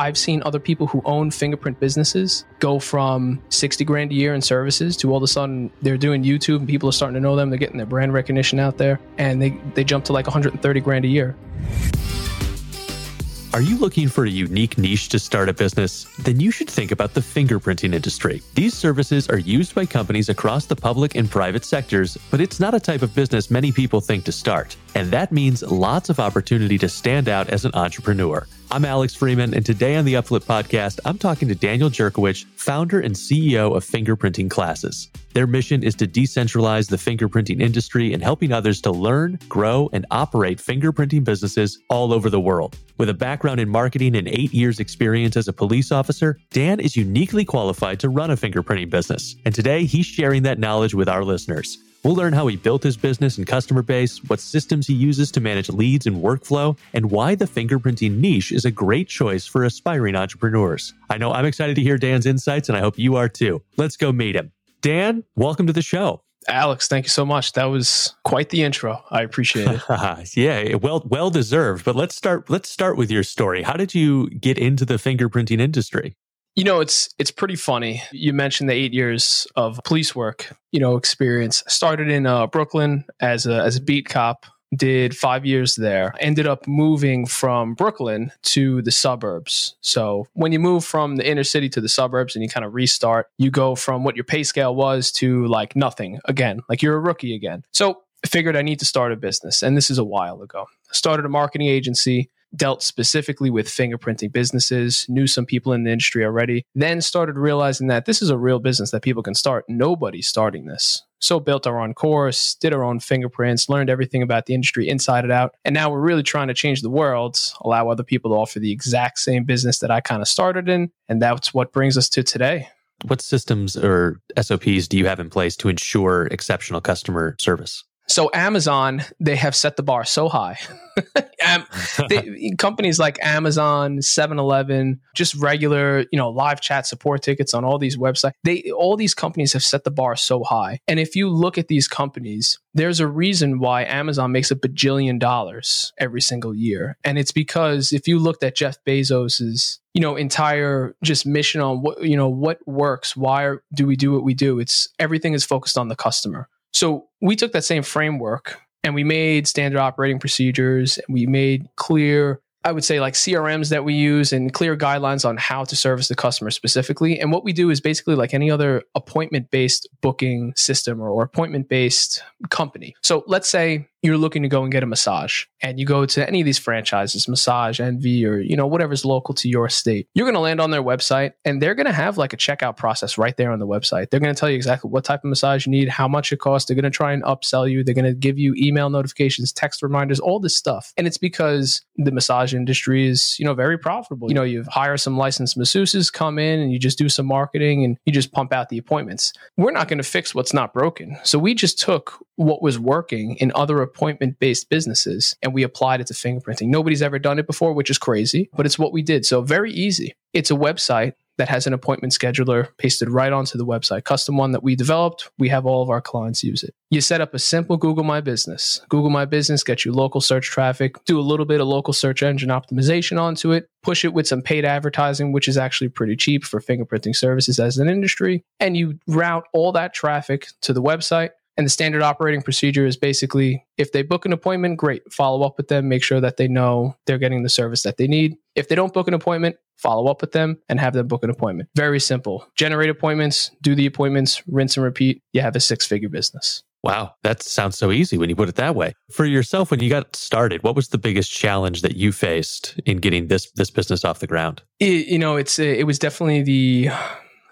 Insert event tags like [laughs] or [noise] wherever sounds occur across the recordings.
I've seen other people who own fingerprint businesses go from 60 grand a year in services to all of a sudden they're doing YouTube and people are starting to know them. They're getting their brand recognition out there and they, they jump to like 130 grand a year. Are you looking for a unique niche to start a business? Then you should think about the fingerprinting industry. These services are used by companies across the public and private sectors, but it's not a type of business many people think to start. And that means lots of opportunity to stand out as an entrepreneur. I'm Alex Freeman, and today on the UpFlip podcast, I'm talking to Daniel Jurkowisch, founder and CEO of Fingerprinting Classes. Their mission is to decentralize the fingerprinting industry and helping others to learn, grow, and operate fingerprinting businesses all over the world. With a background in marketing and eight years' experience as a police officer, Dan is uniquely qualified to run a fingerprinting business. And today, he's sharing that knowledge with our listeners. We'll learn how he built his business and customer base, what systems he uses to manage leads and workflow, and why the fingerprinting niche is a great choice for aspiring entrepreneurs. I know I'm excited to hear Dan's insights, and I hope you are too. Let's go meet him. Dan, welcome to the show. Alex, thank you so much. That was quite the intro. I appreciate it. [laughs] yeah, well well deserved. But let's start let's start with your story. How did you get into the fingerprinting industry? You know, it's it's pretty funny. You mentioned the eight years of police work, you know, experience. Started in uh, Brooklyn as a as a beat cop. Did five years there. Ended up moving from Brooklyn to the suburbs. So when you move from the inner city to the suburbs and you kind of restart, you go from what your pay scale was to like nothing again. Like you're a rookie again. So figured I need to start a business, and this is a while ago. Started a marketing agency dealt specifically with fingerprinting businesses, knew some people in the industry already, then started realizing that this is a real business that people can start. Nobody's starting this. So built our own course, did our own fingerprints, learned everything about the industry inside and out. And now we're really trying to change the world, allow other people to offer the exact same business that I kind of started in. And that's what brings us to today. What systems or SOPs do you have in place to ensure exceptional customer service? So Amazon, they have set the bar so high. [laughs] they, [laughs] companies like Amazon, 7-Eleven, just regular, you know, live chat support tickets on all these websites. They all these companies have set the bar so high. And if you look at these companies, there's a reason why Amazon makes a bajillion dollars every single year. And it's because if you looked at Jeff Bezos's you know entire just mission on what you know what works why do we do what we do it's everything is focused on the customer so we took that same framework and we made standard operating procedures and we made clear I would say like CRMs that we use and clear guidelines on how to service the customer specifically. And what we do is basically like any other appointment based booking system or, or appointment based company. So let's say you're looking to go and get a massage and you go to any of these franchises, Massage, Envy, or you know whatever's local to your state, you're going to land on their website and they're going to have like a checkout process right there on the website. They're going to tell you exactly what type of massage you need, how much it costs. They're going to try and upsell you. They're going to give you email notifications, text reminders, all this stuff. And it's because the massage industry is you know very profitable. You know you hire some licensed masseuses, come in and you just do some marketing and you just pump out the appointments. We're not going to fix what's not broken. So we just took what was working in other appointment based businesses and we applied it to fingerprinting. Nobody's ever done it before, which is crazy, but it's what we did. So very easy. It's a website that has an appointment scheduler pasted right onto the website, custom one that we developed. We have all of our clients use it. You set up a simple Google My Business. Google My Business gets you local search traffic, do a little bit of local search engine optimization onto it, push it with some paid advertising, which is actually pretty cheap for fingerprinting services as an industry, and you route all that traffic to the website and the standard operating procedure is basically if they book an appointment, great. Follow up with them, make sure that they know they're getting the service that they need. If they don't book an appointment, follow up with them and have them book an appointment. Very simple. Generate appointments, do the appointments, rinse and repeat. You have a six figure business. Wow, that sounds so easy when you put it that way. For yourself, when you got started, what was the biggest challenge that you faced in getting this this business off the ground? It, you know, it's uh, it was definitely the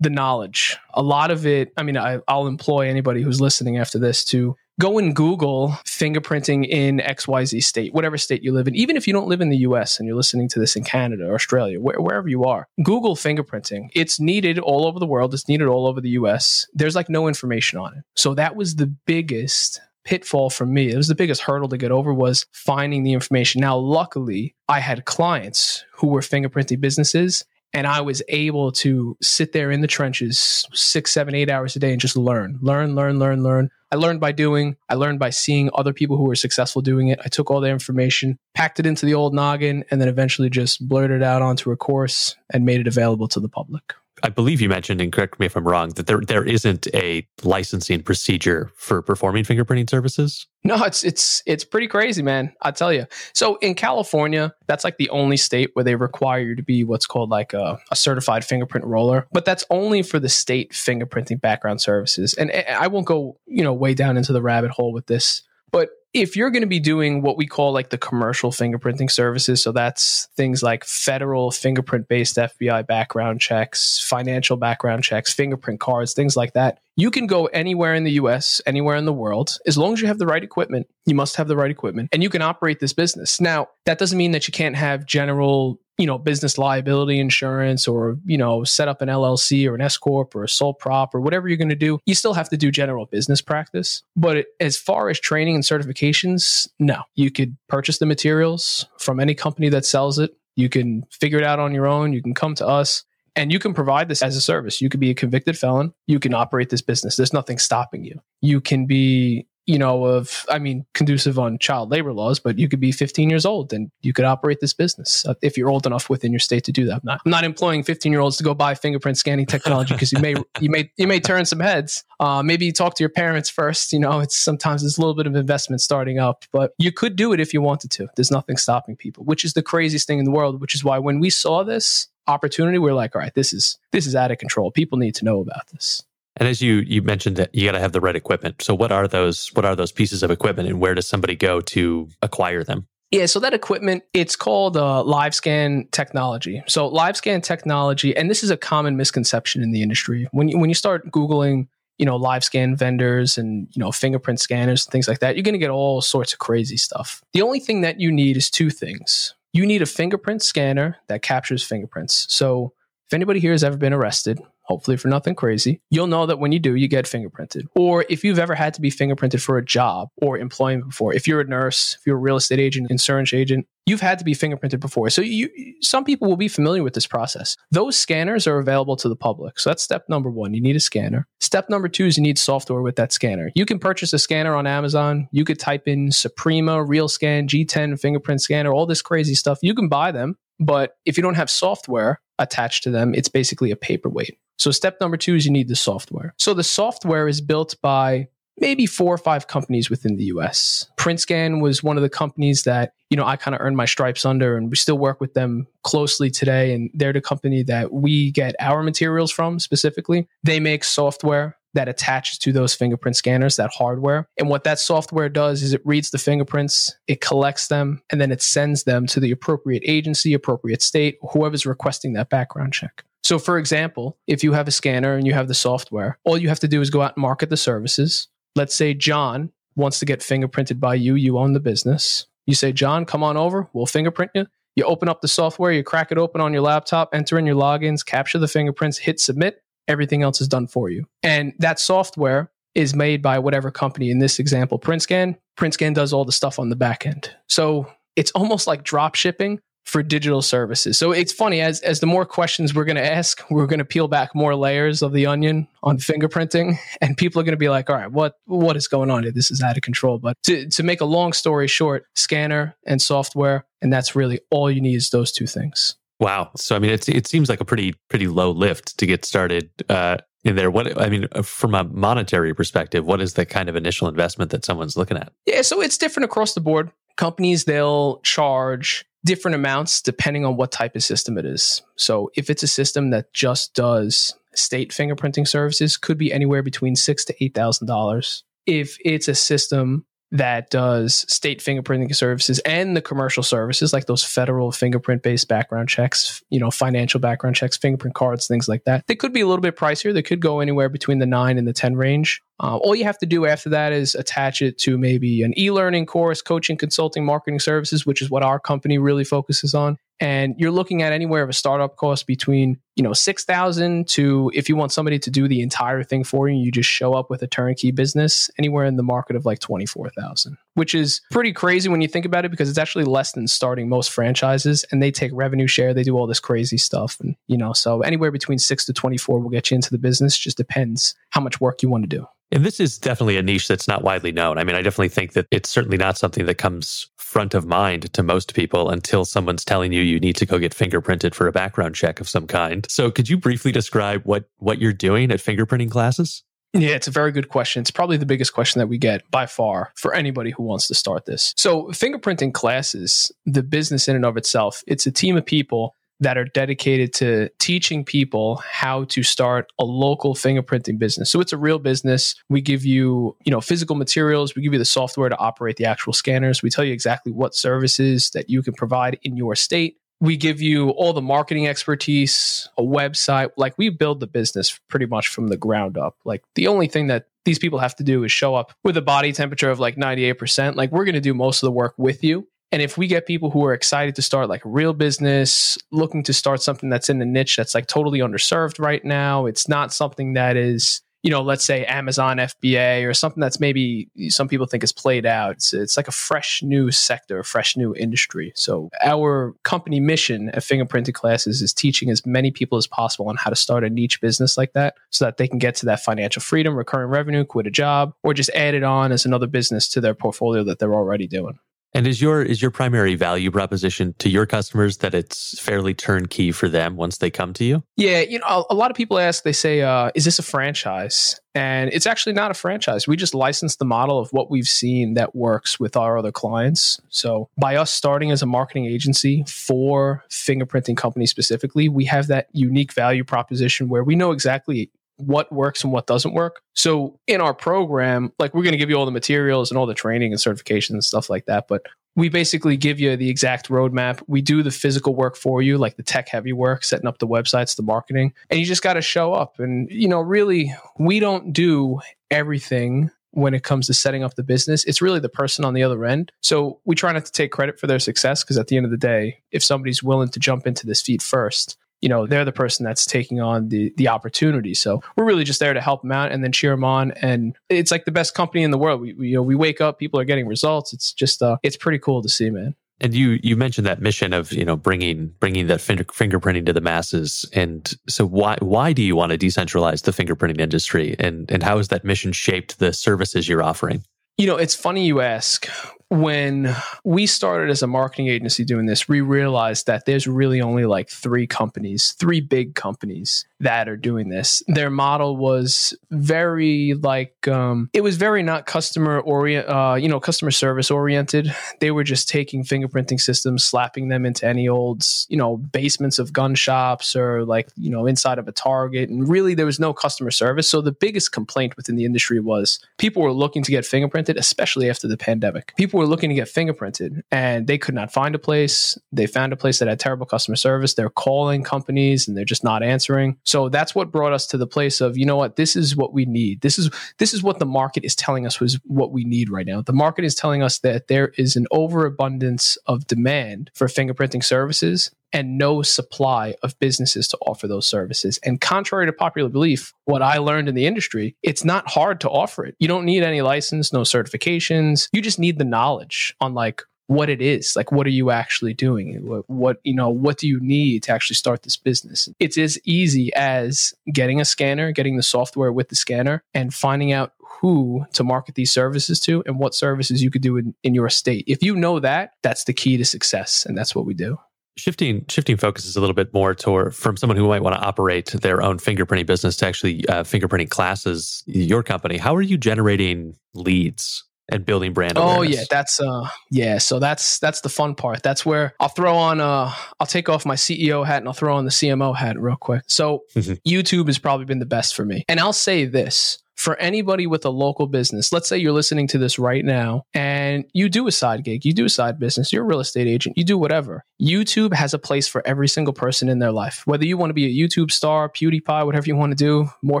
the knowledge. A lot of it, I mean, I, will employ anybody who's listening after this to go and Google fingerprinting in XYZ state, whatever state you live in. Even if you don't live in the US and you're listening to this in Canada or Australia, wh- wherever you are, Google fingerprinting. It's needed all over the world, it's needed all over the US. There's like no information on it. So that was the biggest pitfall for me it was the biggest hurdle to get over was finding the information now luckily i had clients who were fingerprinting businesses And I was able to sit there in the trenches six, seven, eight hours a day and just learn, learn, learn, learn, learn. I learned by doing, I learned by seeing other people who were successful doing it. I took all their information, packed it into the old noggin, and then eventually just blurted it out onto a course and made it available to the public. I believe you mentioned, and correct me if I'm wrong, that there there isn't a licensing procedure for performing fingerprinting services. No, it's it's it's pretty crazy, man. I tell you. So in California, that's like the only state where they require you to be what's called like a, a certified fingerprint roller, but that's only for the state fingerprinting background services. And I won't go, you know, way down into the rabbit hole with this, but if you're going to be doing what we call like the commercial fingerprinting services, so that's things like federal fingerprint based FBI background checks, financial background checks, fingerprint cards, things like that, you can go anywhere in the US, anywhere in the world, as long as you have the right equipment. You must have the right equipment and you can operate this business. Now, that doesn't mean that you can't have general you know business liability insurance or you know set up an llc or an s corp or a sole prop or whatever you're going to do you still have to do general business practice but as far as training and certifications no you could purchase the materials from any company that sells it you can figure it out on your own you can come to us and you can provide this as a service. You could be a convicted felon. You can operate this business. There's nothing stopping you. You can be, you know, of, I mean, conducive on child labor laws, but you could be 15 years old and you could operate this business uh, if you're old enough within your state to do that. I'm not, I'm not employing 15 year olds to go buy fingerprint scanning technology because you may, [laughs] you may, you may turn some heads. Uh, maybe you talk to your parents first. You know, it's sometimes it's a little bit of investment starting up, but you could do it if you wanted to. There's nothing stopping people, which is the craziest thing in the world, which is why when we saw this, opportunity, we're like, all right, this is this is out of control. People need to know about this. And as you you mentioned that you got to have the right equipment. So what are those what are those pieces of equipment and where does somebody go to acquire them? Yeah, so that equipment, it's called uh, live scan technology. So live scan technology, and this is a common misconception in the industry. When you, when you start Googling, you know, live scan vendors and, you know, fingerprint scanners and things like that, you're going to get all sorts of crazy stuff. The only thing that you need is two things you need a fingerprint scanner that captures fingerprints. So if anybody here has ever been arrested, hopefully for nothing crazy, you'll know that when you do, you get fingerprinted. Or if you've ever had to be fingerprinted for a job or employment before, if you're a nurse, if you're a real estate agent, insurance agent, you've had to be fingerprinted before. So you some people will be familiar with this process. Those scanners are available to the public. So that's step number 1. You need a scanner. Step number 2 is you need software with that scanner. You can purchase a scanner on Amazon. You could type in Suprema, RealScan, G10 fingerprint scanner, all this crazy stuff. You can buy them, but if you don't have software attached to them, it's basically a paperweight. So step number 2 is you need the software. So the software is built by maybe four or five companies within the US. PrintScan was one of the companies that, you know, I kind of earned my stripes under and we still work with them closely today and they're the company that we get our materials from specifically. They make software that attaches to those fingerprint scanners, that hardware. And what that software does is it reads the fingerprints, it collects them, and then it sends them to the appropriate agency, appropriate state, whoever's requesting that background check. So, for example, if you have a scanner and you have the software, all you have to do is go out and market the services let's say John wants to get fingerprinted by you, you own the business. You say, John, come on over, we'll fingerprint you. You open up the software, you crack it open on your laptop, enter in your logins, capture the fingerprints, hit submit. Everything else is done for you. And that software is made by whatever company, in this example, PrintScan. PrintScan does all the stuff on the back end. So it's almost like drop shipping, for digital services. So it's funny as as the more questions we're going to ask, [laughs] we're going to peel back more layers of the onion on fingerprinting, [laughs] and people are going to be like, "All right, what what is going on here? This is out of control." But to to make a long story short, scanner and software, and that's really all you need is those two things. Wow. So I mean, it's it seems like a pretty pretty low lift to get started. Uh, in there what i mean uh, from a monetary perspective what is the kind of initial investment that someone's looking at yeah so it's different across the board companies they'll charge different amounts depending on what type of system it is. So if it's a system that just does state fingerprinting services, could be anywhere between six to eight thousand dollars. If it's a system that does state fingerprinting services and the commercial services like those federal fingerprint based background checks, you know, financial background checks, fingerprint cards, things like that. They could be a little bit pricier. They could go anywhere between the 9 and the 10 range. Uh, all you have to do after that is attach it to maybe an e learning course, coaching, consulting, marketing services, which is what our company really focuses on. And you're looking at anywhere of a startup cost between you know 6000 to if you want somebody to do the entire thing for you you just show up with a turnkey business anywhere in the market of like 24000 which is pretty crazy when you think about it because it's actually less than starting most franchises and they take revenue share they do all this crazy stuff and you know so anywhere between 6 to 24 will get you into the business just depends how much work you want to do and this is definitely a niche that's not widely known. I mean, I definitely think that it's certainly not something that comes front of mind to most people until someone's telling you you need to go get fingerprinted for a background check of some kind. So, could you briefly describe what what you're doing at fingerprinting classes? Yeah, it's a very good question. It's probably the biggest question that we get by far for anybody who wants to start this. So, fingerprinting classes, the business in and of itself, it's a team of people that are dedicated to teaching people how to start a local fingerprinting business. So it's a real business. We give you, you know, physical materials, we give you the software to operate the actual scanners. We tell you exactly what services that you can provide in your state. We give you all the marketing expertise, a website. Like we build the business pretty much from the ground up. Like the only thing that these people have to do is show up with a body temperature of like 98%. Like we're going to do most of the work with you and if we get people who are excited to start like a real business, looking to start something that's in a niche that's like totally underserved right now, it's not something that is, you know, let's say Amazon FBA or something that's maybe some people think is played out. It's, it's like a fresh new sector, a fresh new industry. So our company mission at Fingerprinting Classes is teaching as many people as possible on how to start a niche business like that so that they can get to that financial freedom, recurring revenue, quit a job, or just add it on as another business to their portfolio that they're already doing. And is your is your primary value proposition to your customers that it's fairly turnkey for them once they come to you? Yeah, you know, a, lot of people ask, they say, uh, "Is this a franchise?" And it's actually not a franchise. We just license the model of what we've seen that works with our other clients. So by us starting as a marketing agency for fingerprinting companies specifically, we have that unique value proposition where we know exactly what works and what doesn't work. So in our program, like we're going to give you all the materials and all the training and certifications and stuff like that, but we basically give you the exact roadmap. We do the physical work for you, like the tech heavy work, setting up the websites, the marketing, and you just got to show up. And you know, really, we don't do everything when it comes to setting up the business. It's really the person on the other end. So we try not to take credit for their success because at the end of the day, if somebody's willing to jump into this feet first, you know they're the person that's taking on the the opportunity. So we're really just there to help them out and then cheer them on. And it's like the best company in the world. We, we you know we wake up people are getting results. It's just uh it's pretty cool to see man. And you you mentioned that mission of you know bringing bringing that finger, fingerprinting to the masses. And so why why do you want to decentralize the fingerprinting industry? And and how has that mission shaped the services you're offering you know, it's funny you ask when we started as a marketing agency doing this, we realized that there's really only like three companies, three big companies that are doing this. Their model was very like um, it was very not customer orient, uh, you know, customer service oriented. They were just taking fingerprinting systems, slapping them into any old, you know, basements of gun shops or like you know inside of a Target, and really there was no customer service. So the biggest complaint within the industry was people were looking to get fingerprinted, especially after the pandemic. People were looking to get fingerprinted, and they could not find a place. They found a place that had terrible customer service. They're calling companies and they're just not answering. So that's what brought us to the place of, you know what, this is what we need. This is this is what the market is telling us was what we need right now. The market is telling us that there is an overabundance of demand for fingerprinting services and no supply of businesses to offer those services. And contrary to popular belief, what I learned in the industry, it's not hard to offer it. You don't need any license, no certifications. You just need the knowledge on like what it is like what are you actually doing what, what, you know what do you need to actually start this business it's as easy as getting a scanner getting the software with the scanner and finding out who to market these services to and what services you could do in, in your state if you know that that's the key to success and that's what we do shifting shifting focuses a little bit more toward from someone who might want to operate their own fingerprinting business to actually uh, fingerprinting classes your company how are you generating leads and building brand awareness. Oh yeah, that's uh yeah, so that's that's the fun part. That's where I'll throw on uh I'll take off my CEO hat and I'll throw on the CMO hat real quick. So mm-hmm. YouTube has probably been the best for me. And I'll say this, for anybody with a local business, let's say you're listening to this right now and you do a side gig, you do a side business, you're a real estate agent, you do whatever. YouTube has a place for every single person in their life. Whether you want to be a YouTube star, PewDiePie, whatever you want to do, more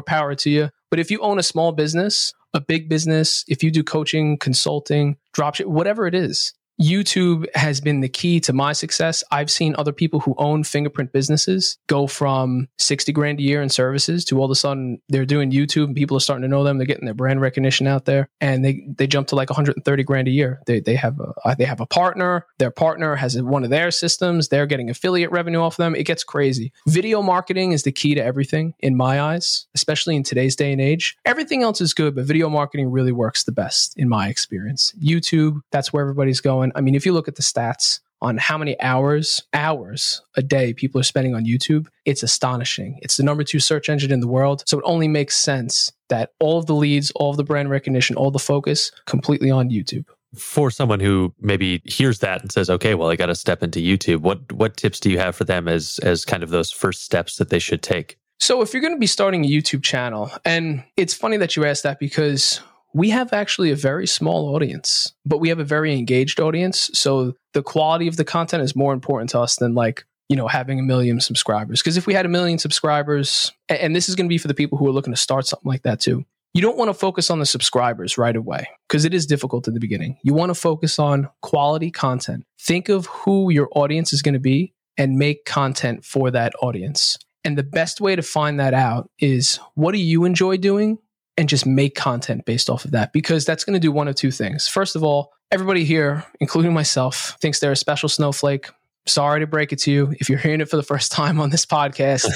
power to you. But if you own a small business, a big business, if you do coaching, consulting, dropship, whatever it is, YouTube has been the key to my success. I've seen other people who own fingerprint businesses go from 60 grand a year in services to all of a sudden they're doing YouTube and people are starting to know them. They're getting their brand recognition out there and they, they jump to like 130 grand a year. They, they have a, uh, they have a partner. Their partner has one of their systems. They're getting affiliate revenue off of them. It gets crazy. Video marketing is the key to everything in my eyes, especially in today's day and age. Everything else is good, but video marketing really works the best in my experience. YouTube, that's where everybody's going going. I mean, if you look at the stats on how many hours, hours a day people are spending on YouTube, it's astonishing. It's the number two search engine in the world. So it only makes sense that all of the leads, all of the brand recognition, all the focus completely on YouTube. For someone who maybe hears that and says, "Okay, well, I got to step into YouTube." What what tips do you have for them as as kind of those first steps that they should take? So, if you're going to be starting a YouTube channel, and it's funny that you asked that because we have actually a very small audience, but we have a very engaged audience. So the quality of the content is more important to us than like, you know, having a million subscribers. Because if we had a million subscribers, and this is going to be for the people who are looking to start something like that too, you don't want to focus on the subscribers right away because it is difficult in the beginning. You want to focus on quality content. Think of who your audience is going to be and make content for that audience. And the best way to find that out is what do you enjoy doing and just make content based off of that because that's going to do one of two things. First of all, everybody here, including myself, thinks they're a special snowflake. Sorry to break it to you. If you're hearing it for the first [laughs] time on this podcast,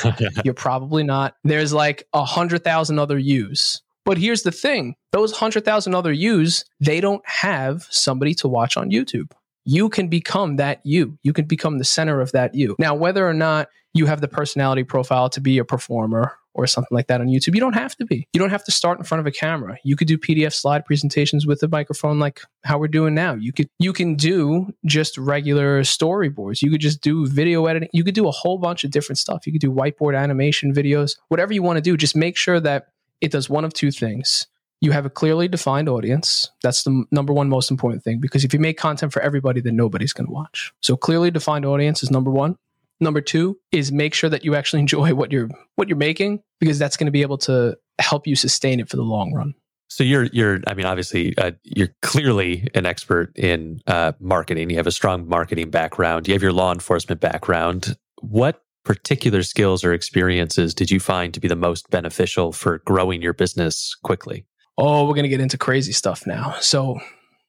[laughs] you're probably not. There's like a hundred thousand other yous. But here's the thing those hundred thousand other yous, they don't have somebody to watch on YouTube. You can become that you. You can become the center of that you. Now, whether or not you have the personality profile to be a performer or something like that on YouTube. You don't have to be. You don't have to start in front of a camera. You could do PDF slide presentations with a microphone like how we're doing now. You could you can do just regular storyboards. You could just do video editing. You could do a whole bunch of different stuff. You could do whiteboard animation videos. Whatever you want to do, just make sure that it does one of two things. You have a clearly defined audience. That's the number one most important thing because if you make content for everybody, then nobody's going to watch. So clearly defined audience is number one. Number two is make sure that you actually [laughs] enjoy what you're what you're making because that's going to be able to help you sustain it for the long run. So you're you're I mean obviously uh, you're clearly an expert in uh, marketing. You have a strong marketing background. You have your law enforcement background. What particular skills or experiences did you find to be the most beneficial for growing your business quickly? Oh, we're going to get into crazy stuff now. So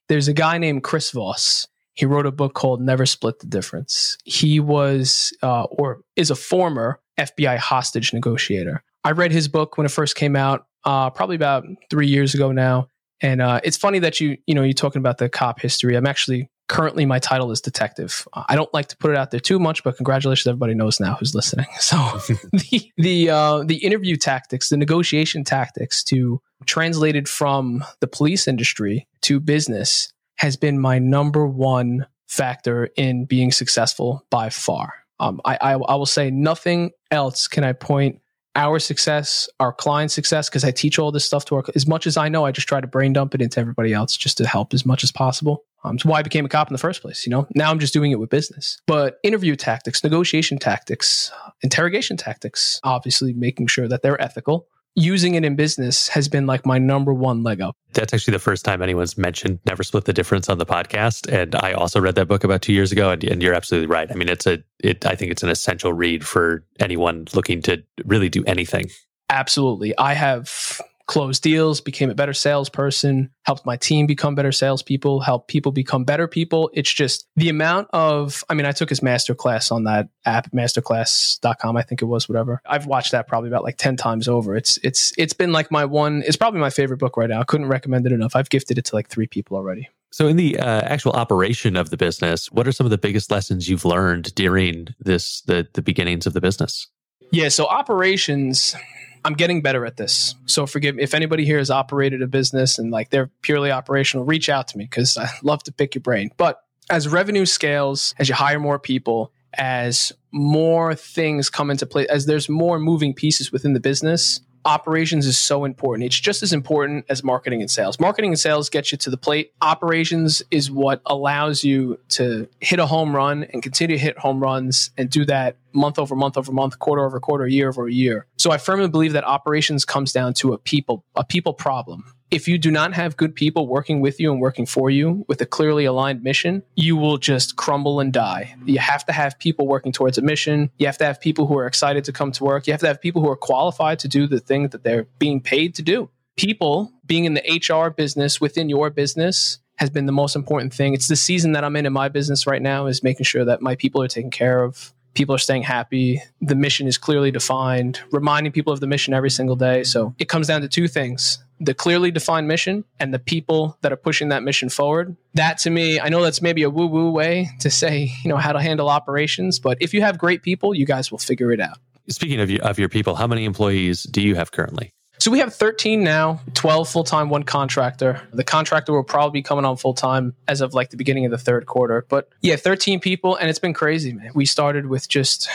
there's a guy named Chris Voss he wrote a book called Never Split the Difference. He was uh, or is a former FBI hostage negotiator. I read his book when it first came out, uh, probably about three years ago now. And uh, it's funny that you you know you're talking about the cop history. I'm actually currently my title is detective. I don't like to put it out there too much, but congratulations, everybody knows now who's listening. [laughs] So [laughs] the the uh, the interview tactics, the negotiation tactics, to translated from the police industry to business has been my number one factor in being successful by far. Um, I, I, I will say nothing else can I point our success, our client success, because I teach all this stuff to our, as much as I know, I just try to brain dump it into everybody else just to help as much as possible. Um, it's why I became a cop in the first place. You know, now I'm just doing it with business. But interview tactics, negotiation tactics, interrogation tactics, obviously making sure that they're ethical, using it in business has been like my number one leg up. That's actually the first time anyone's mentioned Never Split the Difference on the podcast. And I also read that book about two years ago. And, and you're absolutely right. I mean, it's a, it, I think it's an essential read for anyone looking to really do anything. Absolutely. I have closed deals, became a better salesperson, helped my team become better salespeople, helped people become better people. It's just the amount of, I mean, I took his masterclass on that app, masterclass.com, I think it was, whatever. I've watched that probably about like 10 times over. It's, it's, it's been like my one, it's probably my favorite book right now. I couldn't recommend it enough. I've gifted it to like three people already. So, in the uh, actual operation of the business, what are some of the biggest lessons you've learned during this the the beginnings of the business? Yeah, so operations I'm getting better at this. So forgive me if anybody here has operated a business and like they're purely operational, reach out to me because I love to pick your brain. But as revenue scales, as you hire more people, as more things come into play, as there's more moving pieces within the business, operations is so important. It's just as important as marketing and sales. Marketing and sales get you to the plate. Operations is what allows you to hit a home run and continue to hit home runs and do that month over month over month, quarter over quarter, year over year. So I firmly believe that operations comes down to a people a people problem. If you do not have good people working with you and working for you with a clearly aligned mission, you will just crumble and die. You have to have people working towards a mission. You have to have people who are excited to come to work. You have to have people who are qualified to do the thing that they're being paid to do. People being in the HR business within your business has been the most important thing. It's the season that I'm in in my business right now is making sure that my people are taken care of people are staying happy. The mission is clearly defined reminding people of the mission every single day. So it comes down to two things the clearly defined mission and the people that are pushing that mission forward. That to me i know that's maybe a woo woo way to say you know how to handle operations but if you have great people you guys will figure it out. Speaking of, you, of your people how many employees do you have currently so we have 13 now, 12 full time, one contractor. The contractor will probably be coming on full time as of like the beginning of the third quarter. But yeah, 13 people, and it's been crazy, man. We started with just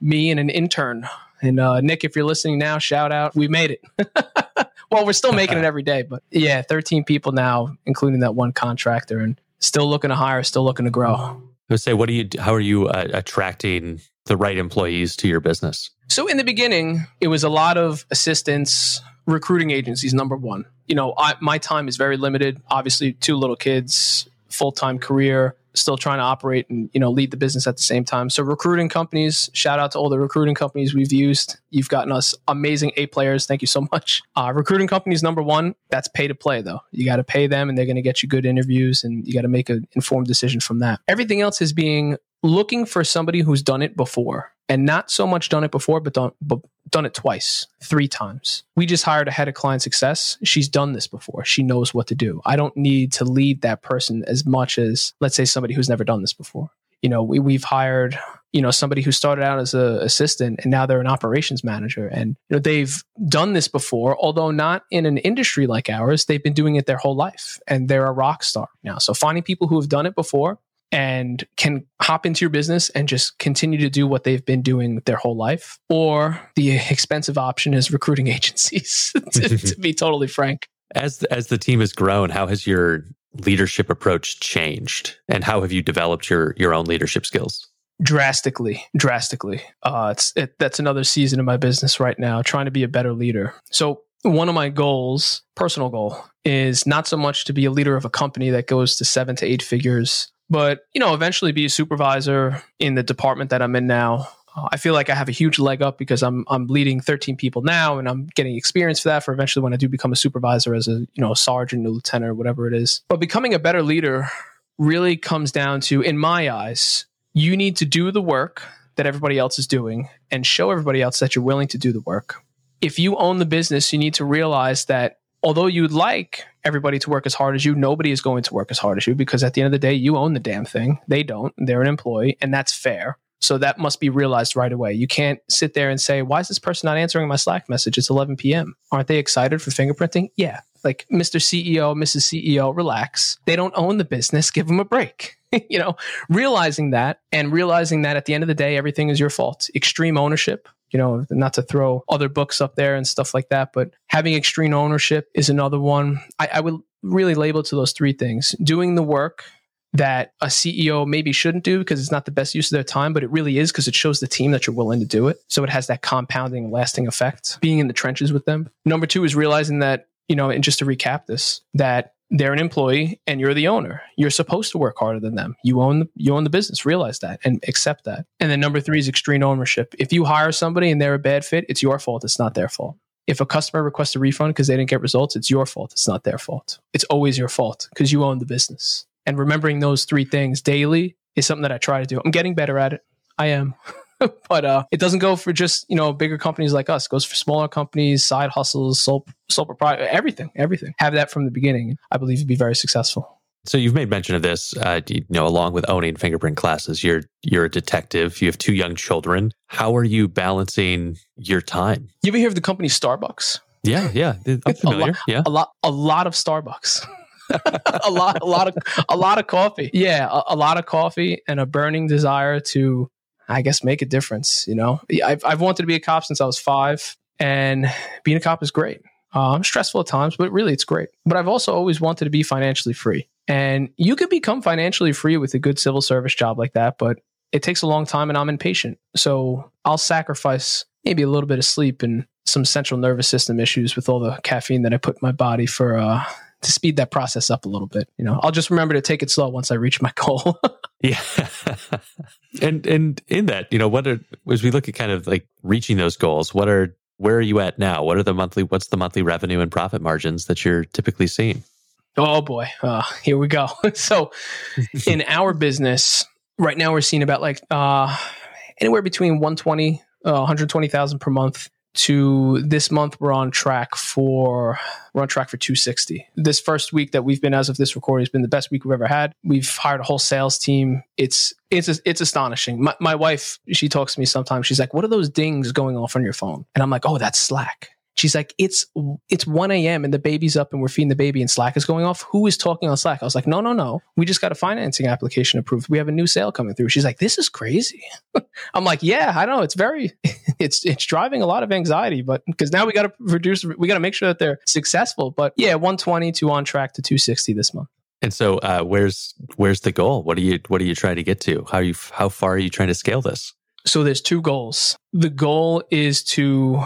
me and an intern. And uh, Nick, if you're listening now, shout out. We made it. [laughs] well, we're still making it every day, but yeah, 13 people now, including that one contractor, and still looking to hire, still looking to grow. I would say, what do you? How are you uh, attracting the right employees to your business? So in the beginning, it was a lot of assistance, recruiting agencies number one. You know I, my time is very limited. Obviously two little kids full-time career still trying to operate and you know lead the business at the same time. So recruiting companies shout out to all the recruiting companies we've used. You've gotten us amazing a players. Thank you so [laughs] much. Uh, recruiting companies number one that's pay to play though. You got to pay them and they're going to get you good interviews and you got to make an informed decision from that. Everything else is being looking for somebody who's done it before and not so much done it before, but done, but done it twice, three times. We just hired a head of client success. She's done this before. She knows what to do. I don't need to lead that person as much as, let's say, somebody who's never done this before. You know, we, we've hired, you know, somebody who started out as an assistant and now they're an operations manager. And, you know, they've done this before, although not in an industry like ours. They've been doing it their whole life and they're a rock star now. So finding people who have done it before and can hop into your business and just continue to do what they've been doing their whole life. Or the expensive option is recruiting [laughs] agencies, [laughs] to, to, be totally frank. As, as the team has grown, how has your leadership approach changed? And how have you developed your, your own leadership skills? drastically drastically uh it's it, that's another season of my business right now trying to be a better leader so one of my goals personal goal is not so much to be a leader of a company that goes to seven to eight figures but you know eventually be a supervisor in the department that i'm in now. Uh, i feel like i have a huge leg up because i'm i'm leading 13 people now and i'm getting experience for that for eventually when i do become a supervisor as a you know a sergeant a lieutenant or whatever it is. But becoming a better leader really comes down to in my eyes you need to do the work that everybody else is doing and show everybody else that you're willing to do the work. If you own the business you need to realize that although you'd like everybody to work as hard as you, nobody is going to work as hard as you because at the end of the day, you own the damn thing. They don't. They're an employee, and that's fair. So that must be realized right away. You can't sit there and say, why is this person not answering my Slack message? It's 11 p.m. Aren't they excited for fingerprinting? Yeah. Like Mr. CEO, Mrs. CEO, relax. They don't own the business. Give them a break. [laughs] you know, realizing that and realizing that at the end of the day, everything is your fault. Extreme ownership, you know, not to throw other books up there and stuff like that, but having extreme ownership is another one. I, I would really label to those three things doing the work that a CEO maybe shouldn't do because it's not the best use of their time, but it really is because it shows the team that you're willing to do it. So it has that compounding, lasting effect, being in the trenches with them. Number two is realizing that, you know, and just to recap this, that they're an employee and you're the owner. You're supposed to work harder than them. You own the, you own the business. Realize that and accept that. And then number three is extreme ownership. If you hire somebody and they're a bad fit, it's your fault. It's not their fault. If a customer requests a refund because they didn't get results, it's your fault. It's not their fault. It's always your fault because you own the business. And remembering those three things daily is something that I try to do. I'm getting better at it. I am. [laughs] [laughs] but uh, it doesn't go for just you know bigger companies like us. It goes for smaller companies, side hustles, sole sole proprietor, everything, everything. Have that from the beginning. I believe you'd be very successful. So you've made mention of this, uh, you know, along with owning fingerprint classes. You're you're a detective. You have two young children. How are you balancing your time? You ever hear of the company Starbucks? Yeah, yeah, I'm familiar. [laughs] a lot, yeah, a lot, a lot of Starbucks. [laughs] a lot, a lot of, a lot of coffee. Yeah, a, a lot of coffee and a burning desire to I guess make a difference. You know, I've I've wanted to be a cop since I was five, and being a cop is great. Um, stressful at times, but really it's great. But I've also always wanted to be financially free, and you could become financially free with a good civil service job like that. But it takes a long time and I'm impatient. So I'll sacrifice maybe a little bit of sleep and some central nervous system issues with all the caffeine that I put in my body for uh, to speed that process up a little bit. You know, I'll just remember to take it slow once I reach my [laughs] goal. yeah. [laughs] and and in that, you know, what are as we look at kind of like reaching those goals, what are where are you at now? What are the monthly what's the monthly revenue and profit margins that you're typically seeing? Oh boy. Uh, here we go. [laughs] so in our business, right now we're seeing about like uh, anywhere between 120 uh, 120,000 per month to this month we're on track for we're on track for 260 this first week that we've been as of this recording has been the best week we've ever had. We've hired a whole sales team. It's it's it's astonishing. My, my wife she talks to me sometimes. She's like what are those dings going off on your phone? And i'm like oh that's slack She's like, it's it's 1 a.m. and the baby's up and we're feeding the baby and Slack is going off. Who is talking on Slack? I was like, no, no, no. We just got a financing application approved. We have a new sale coming through. She's like, this is crazy. [laughs] I'm like, yeah, I know. It's very, [laughs] it's it's driving a lot of anxiety, but because now we got to reduce, we got to make sure that they're successful. But yeah, 120 to on track to 260 this month. And so, uh, where's where's the goal? What are you what are you trying to get to? How you how far are you trying to scale this? So there's two goals. The goal is to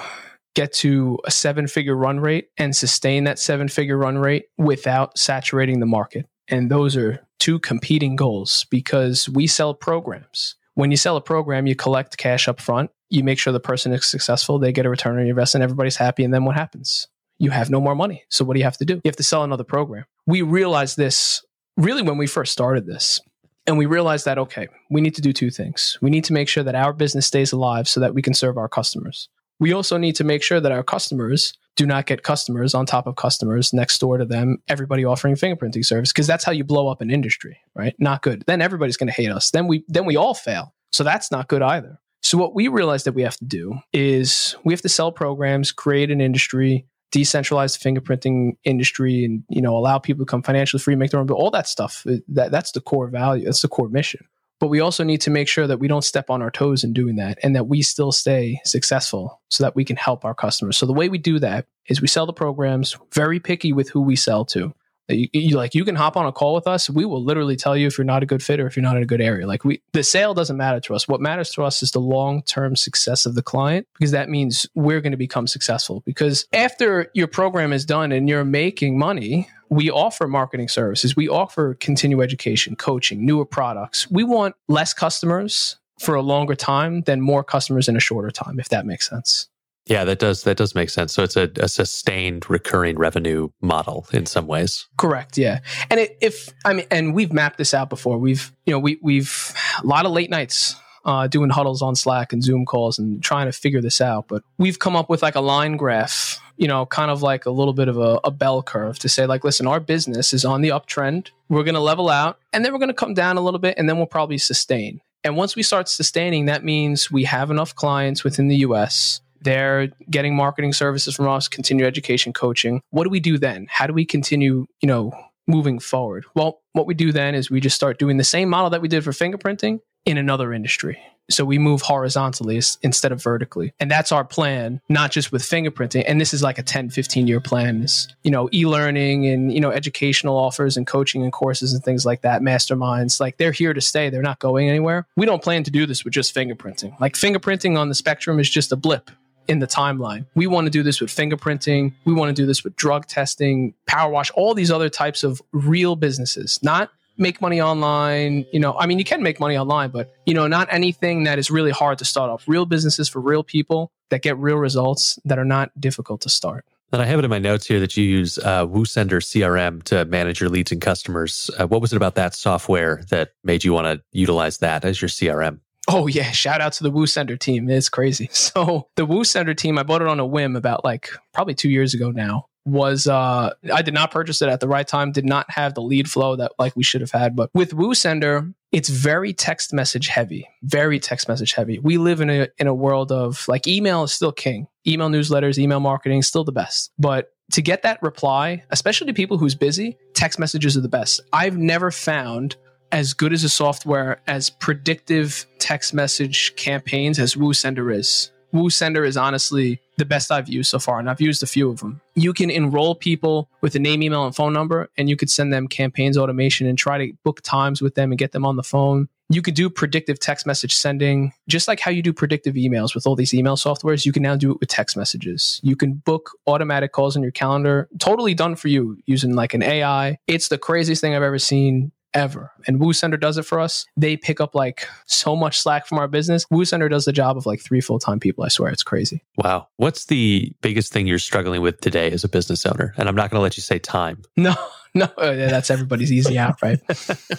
get to a seven figure run rate and sustain that seven figure run rate without saturating the market. And those are two competing goals because we sell programs. When you sell a program, you collect cash up front, you make sure the person is successful, they get a return on your investment, everybody's happy. And then what happens? You have no more money. So what do you have to do? You have to sell another program. We realized this really when we first started this. And we realized that, okay, we need to do two things. We need to make sure that our business stays alive so that we can serve our customers we also need to make sure that our customers do not get customers on top of customers next door to them, everybody offering fingerprinting service, because that's how you blow up an industry, right? Not good. Then everybody's going to hate us. Then we then we all fail. So that's not good either. So what we realized that we have to do is we have to sell programs, create an industry, decentralize the fingerprinting industry, and you know allow people to become financially free, make their own. But all that stuff that that's the core value. That's the core mission but we also need to make sure that we don't step on our toes in doing that and that we still stay successful so that we can help our customers. So the way we do that is we sell the programs, very picky with who we sell to. You, you, like you can hop on a call with us. We will literally tell you if you're not a good fit or if you're not in a good area. Like we, the sale doesn't matter to us. What matters to us is the long term success of the client because that means we're going to become successful. Because after your program is done and you're making money, we offer marketing services. We offer continue education, coaching, newer products. We want less customers for a longer time than more customers in a shorter time, if that makes sense. Yeah, that does that does make sense. So it's a, a sustained recurring revenue model in some ways. Correct. Yeah, and it, if I mean, and we've mapped this out before. We've you know we we've a lot of late nights uh, doing huddles on Slack and Zoom calls and trying to figure this out. But we've come up with like a line graph, you know, kind of like a little bit of a, a bell curve to say, like, listen, our business is on the uptrend. We're going to level out and then we're going to come down a little bit and then we'll probably sustain. And once we start sustaining, that means we have enough clients within the US they're getting marketing services from us, continue education coaching. What do we do then? How do we continue, you know, moving forward? Well, what we do then is we just start doing the same model that we did for fingerprinting in another industry. So we move horizontally instead of vertically. And that's our plan, not just with fingerprinting. And this is like a 10, 15 year plan is, you know, e-learning and, you know, educational offers and coaching and courses and things like that, masterminds, like they're here to stay. They're not going anywhere. We don't plan to do this with just fingerprinting. Like fingerprinting on the spectrum is just a blip in the timeline. We want to do this with fingerprinting. We want to do this with drug testing, power wash, all these other types of real businesses, not make money online. You know, I mean, you can make money online, but, you know, not anything that is really hard to start off. Real businesses for real people that get real results that are not difficult to start. And I have it in my notes here that you use uh, WooSender CRM to manage your leads and customers. Uh, what was it about that software that made you want to utilize that as your CRM? Oh yeah, shout out to the WooSender team. It's crazy. [laughs] So the WooSender team, I bought it on a whim about like probably two years ago now. Was uh I did not purchase it at the right time, did not have the lead flow that like we should have had. But with WooSender, it's very text message heavy. Very text message heavy. We live in a in a world of like email is still king. Email newsletters, email marketing is still the best. But to get that reply, especially to people who's busy, text messages are the best. I've never found as good as a software as predictive text message campaigns as WooSender is. WooSender is honestly the best I've used so far, and I've used a few of them. You can enroll people with a name, email, and phone number, and you could send them campaigns automation and try to book times with them and get them on the phone. You could do predictive text message sending, just like how you do predictive emails with all these email softwares. You can now do it with text messages. You can book automatic calls on your calendar, totally done for you using like an AI. It's the craziest thing I've ever seen ever. And WooSender does it for us. They pick up like so much slack from our business. WooSender does the job of like three full time people. I swear it's crazy. Wow. What's the biggest thing you're struggling with today as a business owner? And I'm not going to let you say time. [laughs] No, no, uh, that's everybody's easy out, right?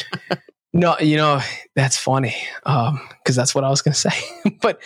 [laughs] no, you know, that's funny because um, that's what I was going to say. [laughs] but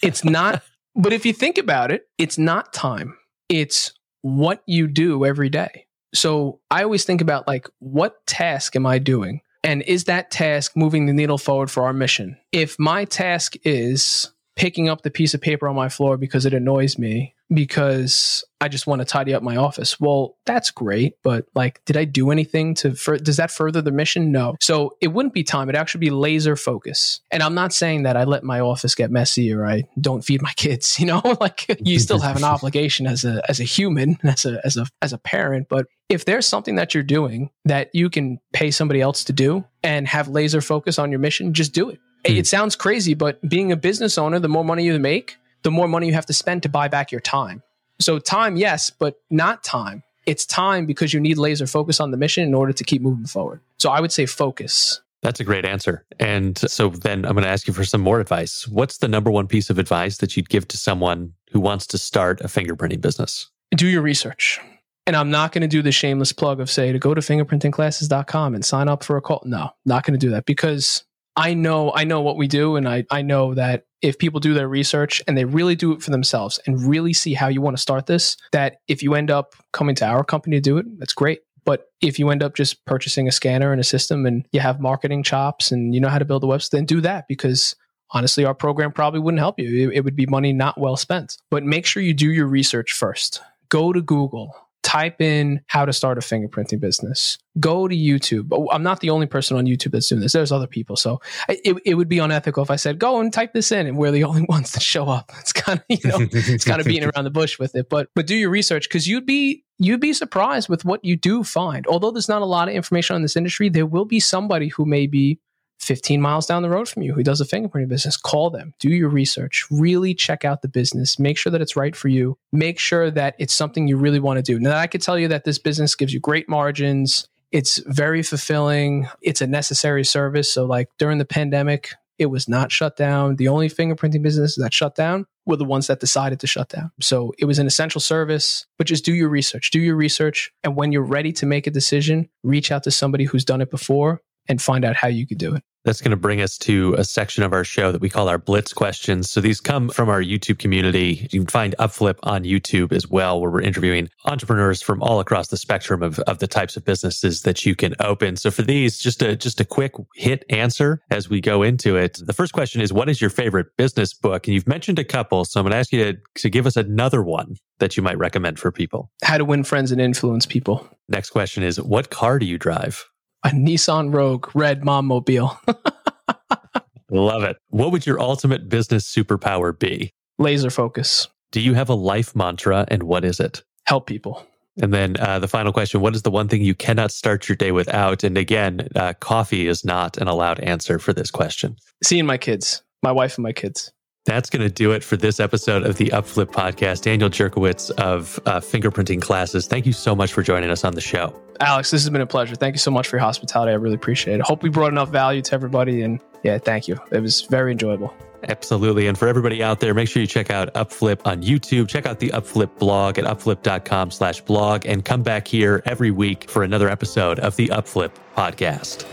it's not, but if you think about it, it's not time. It's what you do every day. So I always think about like, what task am I doing? And is that task moving the needle forward for our mission? If my task is picking up the piece of paper on my floor because it annoys me, because I just want to tidy up my office. Well, that's great, but like, did I do anything to, for, does that further the mission? No. So it wouldn't be time. It'd actually be laser focus. And I'm not saying that I let my office get messy or I don't feed my [laughs] kids, you know, [laughs] like you still have an [laughs] obligation as a, as a human, as a, as a, as a parent. But if there's something that you're doing that you can pay somebody else to do and have laser focus on your mission, just do it. Mm. It sounds crazy, but being a business owner, the more money you make, the more money you have to spend to buy back your time. So time, yes, but not time. It's time because you need laser focus on the mission in order to keep moving forward. So I would say focus. That's a great answer. And so then I'm going to ask you for some more advice. What's the number one piece of advice that you'd give to someone who wants to start a fingerprinting business? Do your research. And I'm not going to do the shameless plug of say to go to fingerprintingclasses.com and sign up for a call. No, not going to do that because I know I know what we do and I I know that if people do their research and they really do it for themselves and really see how you want to start this, that if you end up coming to our company to do it, that's great. But if you end up just purchasing a scanner and a system and you have marketing chops and you know how to build a website, then do that because honestly, our program probably wouldn't help you. It, it would be money not well spent. But make sure you do your research first. Go to Google, type in how to start a fingerprinting business. Go to YouTube. Oh, I'm not the only person on YouTube that's doing this. There's other people. So it, it would be unethical if I said, go and type this in and we're the [laughs] only ones that show up. It's kind of, you know, it's kind of beating around the bush with it. But but do your research because you'd be you'd be surprised with what you do find. Although there's not a lot of information on this industry, there will be somebody who may be 15 miles down the road from you who does a fingerprinting business, call them, do your research, really check out the business, make sure that it's right for you, make sure that it's something you really want to do. Now, I could tell you that this business gives you great margins. It's very fulfilling. It's a necessary service. So, like during the pandemic, it was not shut down. The only fingerprinting business that shut down were the ones that decided to shut down. So it was an essential service, but just do your research, do your research. And when you're ready to make a decision, reach out to somebody who's done it before and find out how you could do it. That's going to bring us to a section of our show that we call our Blitz questions. So these come from our YouTube community. You can find UpFlip on YouTube as well, where we're interviewing entrepreneurs from all across the spectrum of, of the types of businesses that you can open. So for these, just a just a quick hit answer as we go into it. The first question is, what is your favorite business book? And you've mentioned a couple, so I'm going to ask you to, to give us another one that you might recommend for people. How to win friends and influence people. Next question is, what car do you drive? A Nissan Rogue red mom mobile. [laughs] Love it. What would your ultimate business superpower be? Laser focus. Do you have a life mantra and what is it? Help people. And then uh, the final question What is the one thing you cannot start your day without? And again, uh, coffee is not an allowed answer for this question. Seeing my kids, my wife and my kids. That's going to do it for this episode of the UpFlip podcast. Daniel Jurkowisch of uh, Fingerprinting Classes, thank you so much for joining us on the show. Alex, this has been a pleasure. Thank you so much for your hospitality. I really appreciate it. Hope we brought enough value to everybody. And yeah, thank you. It was very enjoyable. Absolutely. And for everybody out there, make sure you check out UpFlip on YouTube. Check out the UpFlip blog at upflip.com slash blog and come back here every week for another episode of the UpFlip podcast.